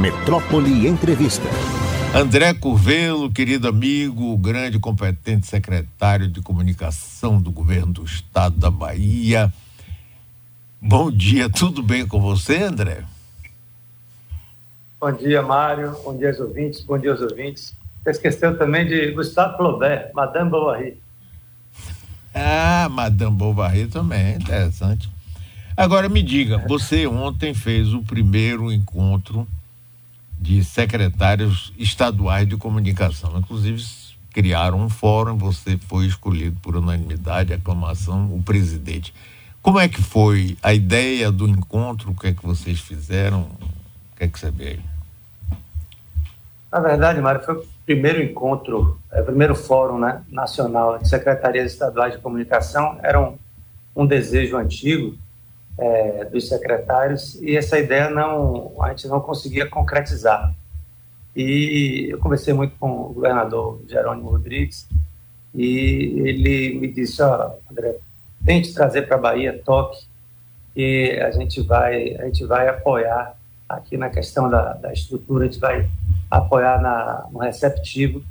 Metrópole Entrevista. André Curvelo, querido amigo, grande e competente secretário de comunicação do governo do estado da Bahia. Bom dia, tudo bem com você, André? Bom dia, Mário. Bom dia aos ouvintes. Bom dia aos ouvintes. Você esqueceu também de Gustavo Flaubert, Madame Bovary. Ah, Madame Bovary também, interessante. Agora me diga, você ontem fez o primeiro encontro de secretários estaduais de comunicação. Inclusive, criaram um fórum, você foi escolhido por unanimidade, aclamação, o presidente. Como é que foi a ideia do encontro? O que é que vocês fizeram? O que é que você vê aí? Na verdade, Mário, foi o primeiro encontro, é, o primeiro fórum né, nacional de secretarias estaduais de comunicação. Era um, um desejo antigo é, dos secretários e essa ideia não a gente não conseguia concretizar. E eu conversei muito com o governador Jerônimo Rodrigues e ele me disse, ó, André, tente trazer para a Bahia toque e a gente vai a gente vai apoiar aqui na questão da, da estrutura, a gente vai apoiar na, no receptivo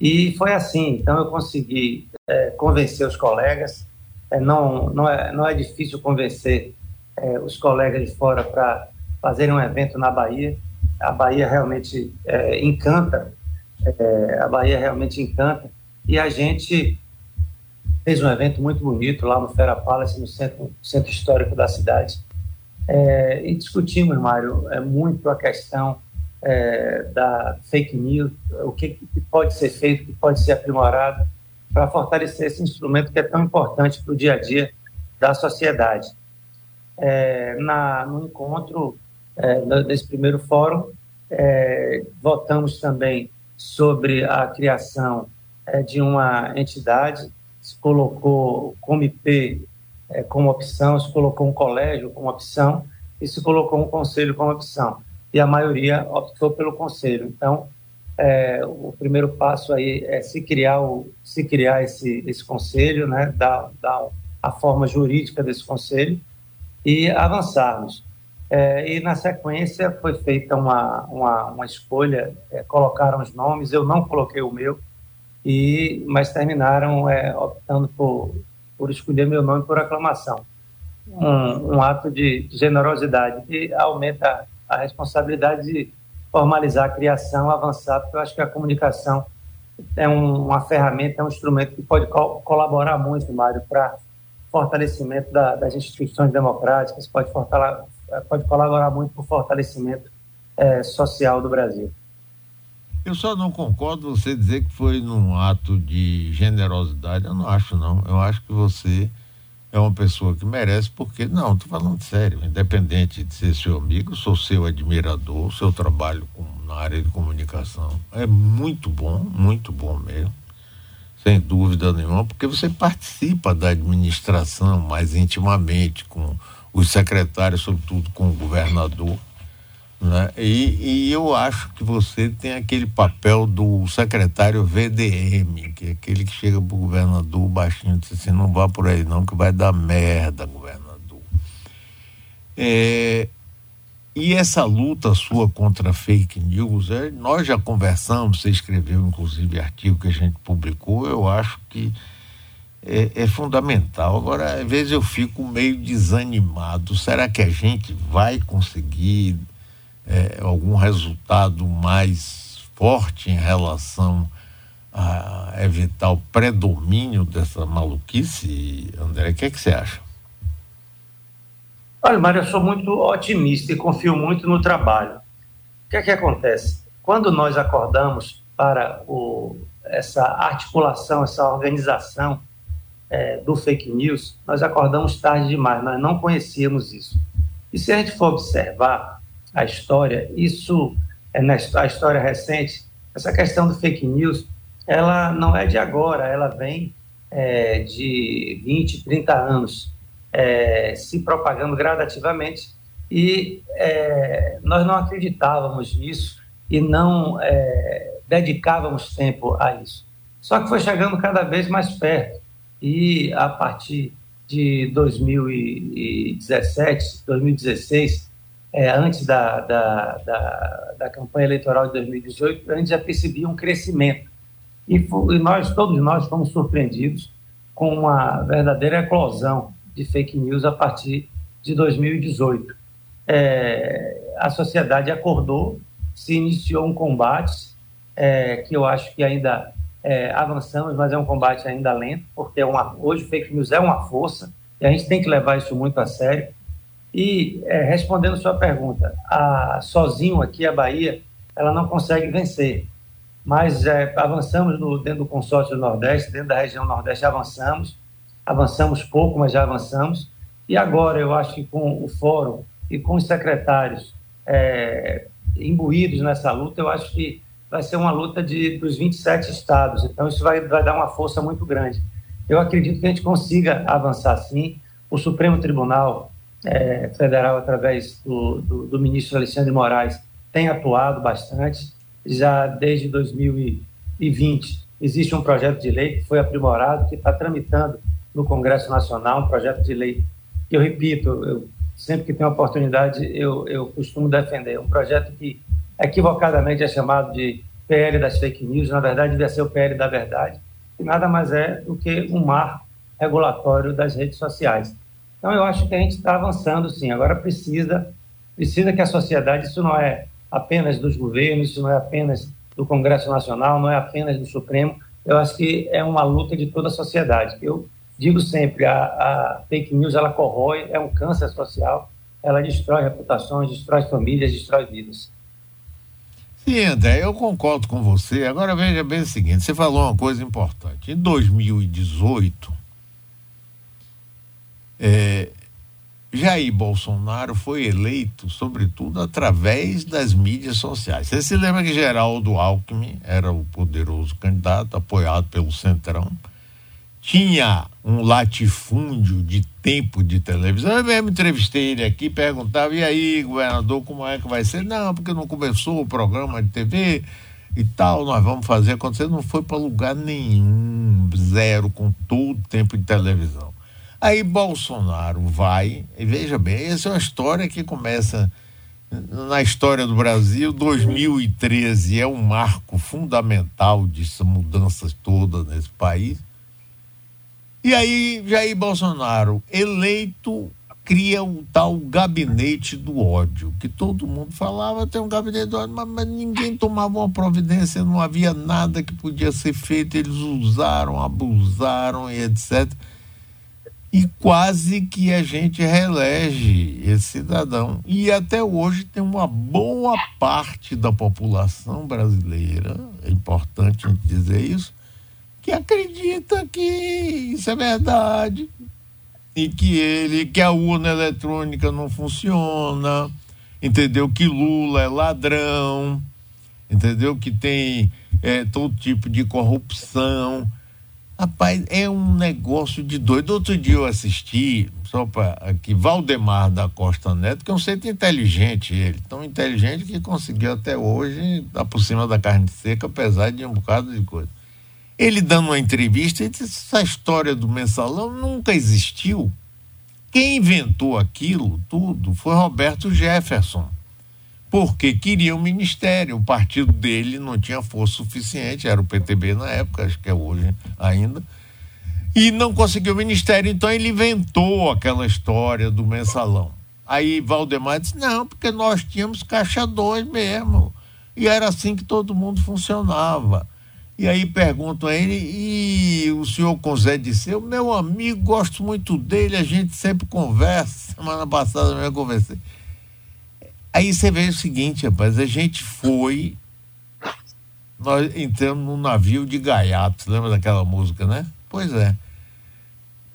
e foi assim. Então eu consegui é, convencer os colegas. É, não não é não é difícil convencer é, os colegas de fora para fazerem um evento na Bahia. A Bahia realmente é, encanta, é, a Bahia realmente encanta, e a gente fez um evento muito bonito lá no Fera Palace, no centro, centro histórico da cidade, é, e discutimos, Mário, é, muito a questão é, da fake news, o que, que pode ser feito, o que pode ser aprimorado para fortalecer esse instrumento que é tão importante para o dia a dia da sociedade é, na, no encontro é, desse primeiro fórum, é, votamos também sobre a criação é, de uma entidade, se colocou o comitê é, como opção, se colocou um colégio como opção e se colocou um conselho como opção. E a maioria optou pelo conselho. Então, é, o primeiro passo aí é se criar, o, se criar esse, esse conselho, né, dar, dar a forma jurídica desse conselho, e avançarmos. É, e na sequência foi feita uma, uma, uma escolha, é, colocaram os nomes, eu não coloquei o meu, e mas terminaram é, optando por, por escolher meu nome por aclamação. Um, um ato de generosidade que aumenta a responsabilidade de formalizar a criação, avançar, porque eu acho que a comunicação é um, uma ferramenta, é um instrumento que pode co colaborar muito, Mário, para fortalecimento da, das instituições democráticas, pode, pode colaborar muito para o fortalecimento é, social do Brasil. Eu só não concordo você dizer que foi num ato de generosidade. Eu não acho, não. Eu acho que você é uma pessoa que merece, porque, não, estou falando sério, independente de ser seu amigo, sou seu admirador, seu trabalho com, na área de comunicação é muito bom, muito bom mesmo sem dúvida nenhuma, porque você participa da administração mais intimamente com os secretários, sobretudo com o governador. Né? E, e, eu acho que você tem aquele papel do secretário VDM, que é aquele que chega para o governador baixinho e diz assim, não vá por aí não, que vai dar merda, governador. É, e essa luta sua contra fake news, é, nós já conversamos, você escreveu inclusive artigo que a gente publicou, eu acho que é, é, fundamental. Agora, às vezes eu fico meio desanimado. Será que a gente vai conseguir é, algum resultado mais forte em relação a evitar o predomínio dessa maluquice, André? O que, é que você acha? Olha, Mário, eu sou muito otimista e confio muito no trabalho. O que é que acontece? Quando nós acordamos para o, essa articulação, essa organização é, do fake news, nós acordamos tarde demais, nós não conhecíamos isso. E se a gente for observar a história, isso, é, na, a história recente, essa questão do fake news, ela não é de agora, ela vem é, de 20, 30 anos é, se propagando gradativamente e é, nós não acreditávamos nisso e não é, dedicávamos tempo a isso. Só que foi chegando cada vez mais perto e a partir de 2017, 2016, é, antes da, da, da, da, campanha eleitoral de 2018, a gente já percebia um crescimento. E, e nós, todos nós, fomos surpreendidos com uma verdadeira eclosão de fake news a partir de 2018. É, a sociedade acordou, se iniciou um combate é, que eu acho que ainda é, avançamos, mas é um combate ainda lento, porque é uma, hoje fake news é uma força e a gente tem que levar isso muito a sério. E é, respondendo sua pergunta, a, sozinho aqui a Bahia ela não consegue vencer, mas é, avançamos no, dentro do consórcio do Nordeste, dentro da região Nordeste avançamos, avançamos pouco, mas já avançamos. E agora eu acho que com o fórum e com os secretários é, imbuídos nessa luta, eu acho que vai ser uma luta de, dos 27 estados. Então, isso vai, vai dar uma força muito grande. Eu acredito que a gente consiga avançar sim. O Supremo Tribunal é, Federal, através do, do, do, ministro Alexandre Moraes, tem atuado bastante. Já desde 2020, existe um projeto de lei que foi aprimorado, que está tramitando no Congresso Nacional, um projeto de lei que eu repito, eu, sempre que tenho oportunidade, eu, eu costumo defender. Um projeto que equivocadamente é chamado de PL das fake news, na verdade devia ser o PL da verdade, que nada mais é do que um marco regulatório das redes sociais. Então eu acho que a gente está avançando sim, agora precisa, precisa que a sociedade, isso não é apenas dos governos, isso não é apenas do Congresso Nacional, não é apenas do Supremo, eu acho que é uma luta de toda a sociedade. Eu digo sempre, a, a fake news ela corrói, é um câncer social, ela destrói reputações, destrói famílias, destrói vidas. Sim, André, eu concordo com você. Agora veja bem o seguinte: você falou uma coisa importante. Em 2018, é, Jair Bolsonaro foi eleito, sobretudo, através das mídias sociais. Você se lembra que Geraldo Alckmin era o poderoso candidato, apoiado pelo Centrão tinha um latifúndio de tempo de televisão. Eu mesmo entrevistei ele aqui, perguntava, e aí, governador, como é que vai ser? Não, porque não começou o programa de TV e tal, nós vamos fazer acontecer. Não foi para lugar nenhum, zero, com todo o tempo de televisão. Aí Bolsonaro vai, e veja bem, essa é uma história que começa na história do Brasil, 2013 é um marco fundamental dessas mudanças todas nesse país. E aí, Jair Bolsonaro, eleito, cria o tal gabinete do ódio, que todo mundo falava, tem um gabinete do ódio, mas, mas, ninguém tomava uma providência, não havia nada que podia ser feito, eles usaram, abusaram e etc. E quase que a gente reelege esse cidadão. E até hoje tem uma boa parte da população brasileira, é importante dizer isso, que acredita que isso é verdade e que ele que a urna eletrônica não funciona, entendeu? Que Lula é ladrão, entendeu? Que tem é, todo tipo de corrupção. Rapaz, é um negócio de doido. Outro dia eu assisti, só para aqui, Valdemar da Costa Neto, que é um ser inteligente, ele, tão inteligente que conseguiu até hoje dar por cima da carne seca, apesar de um bocado de coisa. Ele dando uma entrevista, ele disse, essa história do mensalão nunca existiu. Quem inventou aquilo tudo foi Roberto Jefferson, porque queria o ministério. O partido dele não tinha força suficiente, era o PTB na época, acho que é hoje ainda, e não conseguiu o ministério. Então ele inventou aquela história do mensalão. Aí Valdemar disse: não, porque nós tínhamos caixa 2 mesmo. E era assim que todo mundo funcionava. E aí perguntam a ele, e o senhor Zé disse, meu amigo, gosto muito dele, a gente sempre conversa. Semana passada eu conversei. Aí você vê o seguinte, rapaz, a gente foi, nós entramos num navio de gaiatos, lembra daquela música, né? Pois é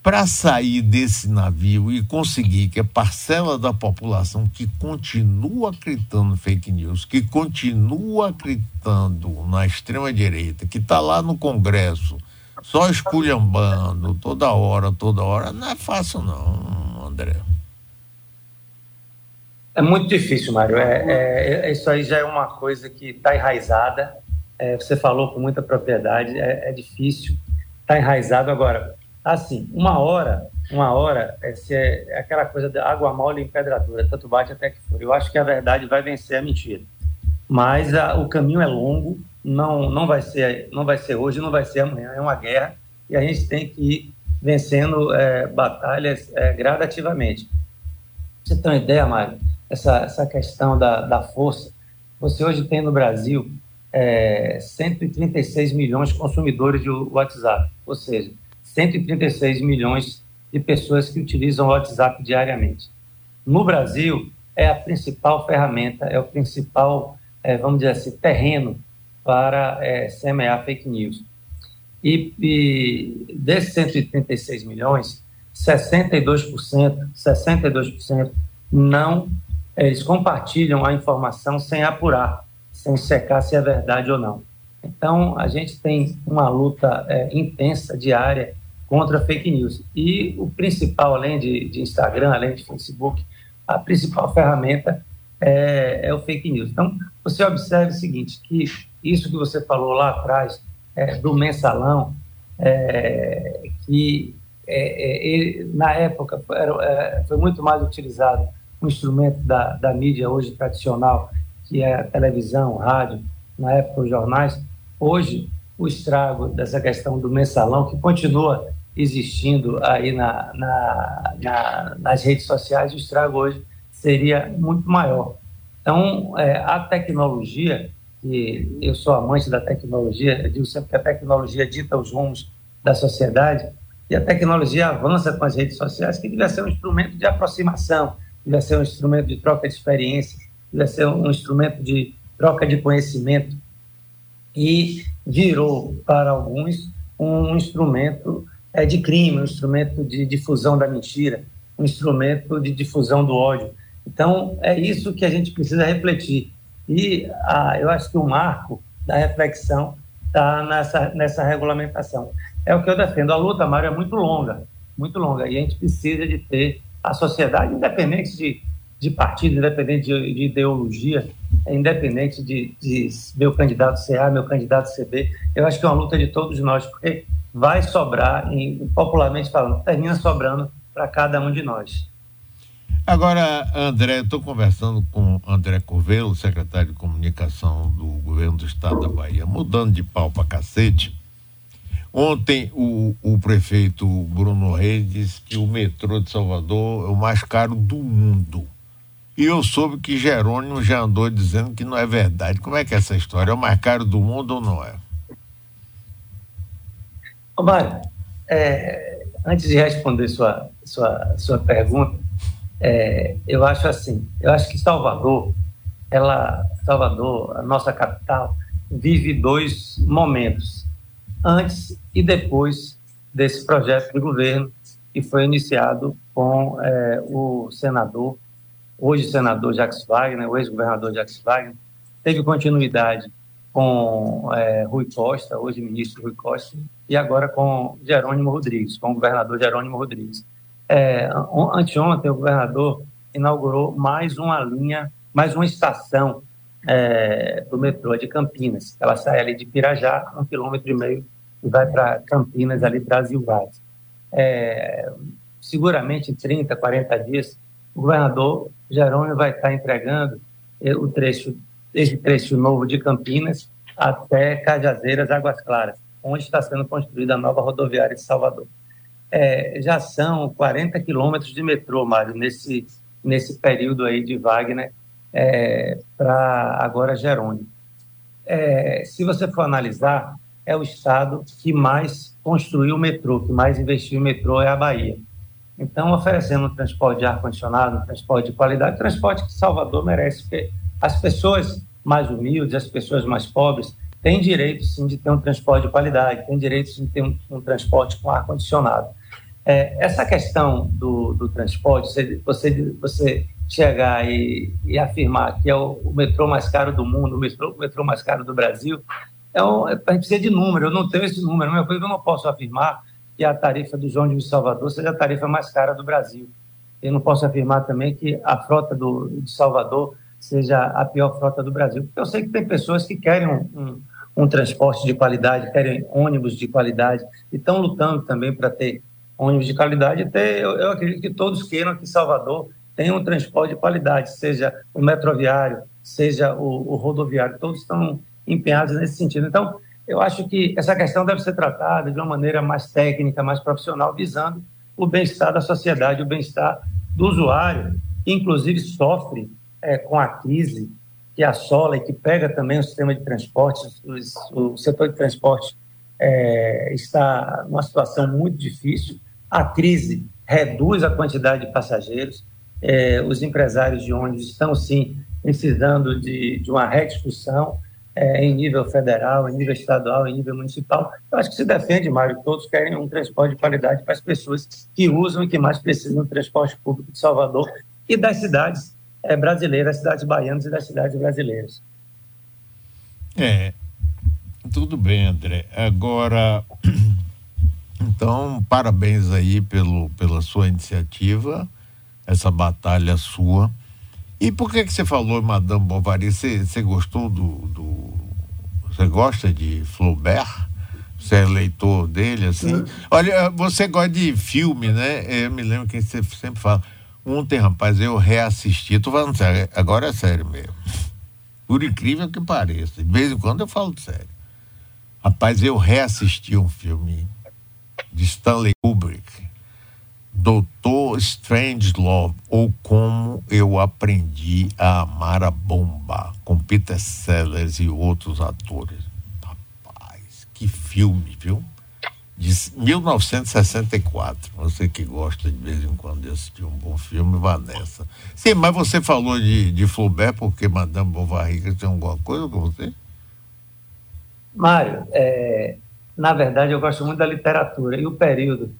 para sair desse navio e conseguir que a parcela da população que continua acreditando fake news, que continua acreditando na extrema-direita, que está lá no Congresso, só esculhambando toda hora, toda hora, não é fácil não, André. É muito difícil, Mário. É, é, é isso aí já é uma coisa que está enraizada. É, você falou com muita propriedade, é, é difícil, está enraizado. Agora, assim, uma hora uma hora é, se é, aquela coisa da água mole em pedra dura, tanto bate até que for. Eu acho que a verdade vai vencer a mentira. Mas a, o caminho é longo, não, não, vai ser, não vai ser hoje, não vai ser amanhã, é uma guerra e a gente tem que ir vencendo é, batalhas é, gradativamente. Você tem uma ideia, Mário? Essa, essa questão da, da força. Você hoje tem no Brasil é, 136 milhões de consumidores de WhatsApp, ou seja, 136 milhões de pessoas que utilizam o WhatsApp diariamente. No Brasil, é a principal ferramenta, é o principal, é, vamos dizer assim, terreno para é, semear fake news. E, e desses 136 milhões, 62%, 62% não, eles compartilham a informação sem apurar, sem secar se é verdade ou não. Então, a gente tem uma luta é, intensa, diária, contra fake news. E o principal, além de, de Instagram, além de Facebook, a principal ferramenta é, é, o fake news. Então, você observe o seguinte, que isso que você falou lá atrás, é, do mensalão, é, que é, é, ele, na época era, foi muito mais utilizado um instrumento da, da mídia hoje tradicional, que é a televisão, rádio, na época os jornais. Hoje, o estrago dessa questão do mensalão, que continua existindo aí na, na, na, nas redes sociais, o estrago hoje seria muito maior. Então, é, a tecnologia, e eu sou amante da tecnologia, eu digo sempre que a tecnologia dita os rumos da sociedade, e a tecnologia avança com as redes sociais, que deve ser um instrumento de aproximação, deve ser um instrumento de troca de experiências, deve ser um instrumento de troca de conhecimento, e virou, para alguns, um instrumento é, de crime, um instrumento de difusão da mentira, um instrumento de difusão do ódio. Então, é isso que a gente precisa refletir. E ah, eu acho que o marco da reflexão está nessa, nessa regulamentação. É o que eu defendo. A luta, Mário, é muito longa, muito longa. E a gente precisa de ter a sociedade, independente de, de partido, independente de, de ideologia, independente de, de meu candidato ser A, meu candidato ser B. Eu acho que é uma luta de todos nós, porque vai sobrar, em, popularmente falando, termina sobrando para cada um de nós. Agora, André, estou conversando com André Corvelo, secretário de comunicação do governo do estado da Bahia, mudando de pau para cacete. Ontem o, o prefeito Bruno Reis disse que o metrô de Salvador é o mais caro do mundo. E eu soube que Jerônimo já andou dizendo que não é verdade. Como é que é essa história? É o mais caro do mundo ou não é? Mário, é, antes de responder sua, sua, sua pergunta, é, eu acho assim, eu acho que Salvador, ela, Salvador, a nossa capital, vive dois momentos, antes e depois desse projeto de governo que foi iniciado com é, o senador, hoje senador Jacques Wagner, o ex-governador Jacques Wagner, teve continuidade com é, Rui Costa, hoje ministro Rui Costa, e agora com Jerônimo Rodrigues, com o governador Jerônimo Rodrigues. É, anteontem, o governador inaugurou mais uma linha, mais uma estação é, do metrô de Campinas. Ela sai ali de Pirajá, um quilômetro e meio, e vai para Campinas, ali Brasil Vaz. É, seguramente em 30, 40 dias, o governador Jerônimo vai estar entregando o trecho esse trecho novo de Campinas até Cajazeiras, Águas Claras, onde está sendo construída a nova rodoviária de Salvador. É, já são 40 quilômetros de metrô, Mário, nesse, nesse período aí de Wagner é, para agora Jerônimo. É, se você for analisar, é o estado que mais construiu o metrô, que mais investiu em metrô é a Bahia. Então, oferecendo um transporte de ar-condicionado, um transporte de qualidade, transporte que Salvador merece, porque as pessoas mais humildes, as pessoas mais pobres, têm direito sim de ter um transporte de qualidade, têm direito sim de ter um, um transporte com ar-condicionado. É, essa questão do, do transporte, você, você, você chegar e, e, afirmar que é o, o, metrô mais caro do mundo, o metrô, o metrô mais caro do Brasil, é um, é, a gente precisa de número, eu não tenho esse número, a mesma coisa eu não posso afirmar que a tarifa do João de Salvador seja a tarifa mais cara do Brasil. Eu não posso afirmar também que a frota do, de Salvador seja a pior frota do Brasil. Eu sei que tem pessoas que querem um, um, um transporte de qualidade, querem ônibus de qualidade e estão lutando também para ter ônibus de qualidade, ter, eu, eu acredito que todos queiram que Salvador tenha um transporte de qualidade, seja o metroviário, seja o, o rodoviário, todos estão empenhados nesse sentido. Então, eu acho que essa questão deve ser tratada de uma maneira mais técnica, mais profissional, visando o bem-estar da sociedade, o bem-estar do usuário, que inclusive sofre é, com a crise que assola e que pega também o sistema de transporte, o setor de transporte é, está numa situação muito difícil. A crise reduz a quantidade de passageiros. É, os empresários de ônibus estão, sim, precisando de, de uma rediscussão é, em nível federal, em nível estadual, em nível municipal. Eu acho que se defende, Mário, todos querem um transporte de qualidade para as pessoas que usam e que mais precisam do transporte público de Salvador e das cidades é, brasileiras, cidades baianas e das cidades brasileiras. É, tudo bem, André. Agora, então, parabéns aí pelo, pela sua iniciativa, essa batalha sua. E por que que você falou Madame Bovary? Você, você gostou do, do, Você gosta de Flaubert? Você é leitor dele, assim? Olha, você gosta de filme, né? Eu me lembro que você sempre fala Ontem, rapaz, eu reassisti, tô falando sério, agora é sério mesmo. Por incrível que pareça, de vez em quando eu falo sério. Rapaz, eu reassisti um filme de Stanley Kubrick, Doutor Strange Love, ou Como Eu Aprendi a Amar a Bomba, com Peter Sellers e outros atores. Rapaz, que filme, viu? De 1964. Você que gosta de vez em quando de assistir um bom filme, vá nessa. Sim, mas você falou de, de Flaubert porque Madame Bovary tem alguma coisa com você? Mário, é, na verdade eu gosto muito da literatura e o período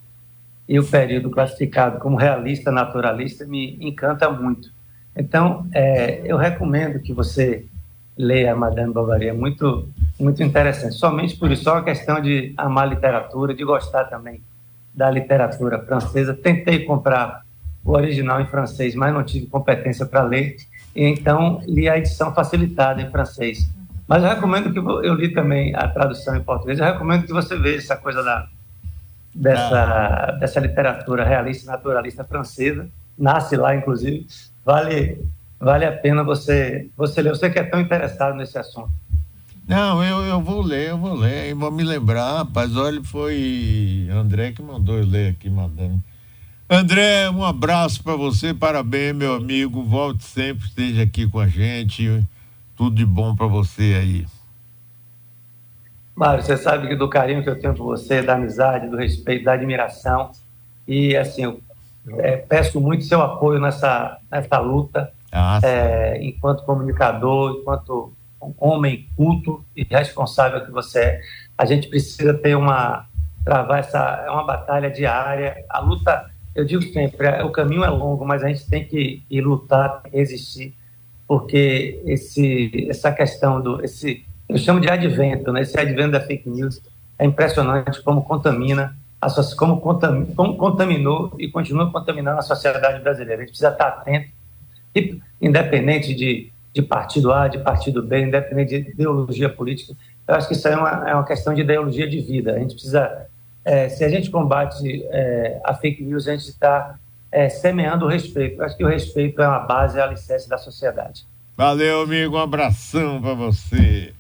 e o período classificado como realista naturalista me encanta muito. Então, é, eu recomendo que você leia Madame Bovary, é muito muito interessante. Somente por isso, só a questão de amar literatura, de gostar também da literatura francesa. Tentei comprar o original em francês, mas não tive competência para ler, e então li a edição facilitada em francês. Mas eu recomendo que eu li também a tradução em português. Eu recomendo que você veja essa coisa da dessa ah. dessa literatura realista naturalista francesa. Nasce lá, inclusive. Vale vale a pena você você ler. Você que é tão interessado nesse assunto. Não, eu, eu vou ler, eu vou ler, e vou me lembrar, rapaz, olha, foi André que mandou eu ler aqui, madame. André, um abraço para você, parabéns, meu amigo, volte sempre, esteja aqui com a gente, tudo de bom para você aí. Mário, você sabe que do carinho que eu tenho por você, da amizade, do respeito, da admiração, e assim, eu é, peço muito seu apoio nessa, nessa luta, ah, é, enquanto comunicador, enquanto homem culto e responsável que você é. A gente precisa ter uma travar essa é uma batalha diária. A luta, eu digo sempre, é, o caminho é longo, mas a gente tem que ir lutar, resistir, porque esse essa questão do esse eu chamo de advento, né? Esse advento da fake news é impressionante como contamina a, como, contam, como contaminou e continua contaminando a sociedade brasileira. A gente precisa estar atento, independente de de partido A, de partido B, independente de ideologia política. Eu acho que isso é uma, é uma questão de ideologia de vida. A gente precisa, é, se a gente combate é, a fake news, a gente está é, semeando o respeito. Eu acho que o respeito é uma base, é alicerce da sociedade. Valeu, amigo. Um abração para você.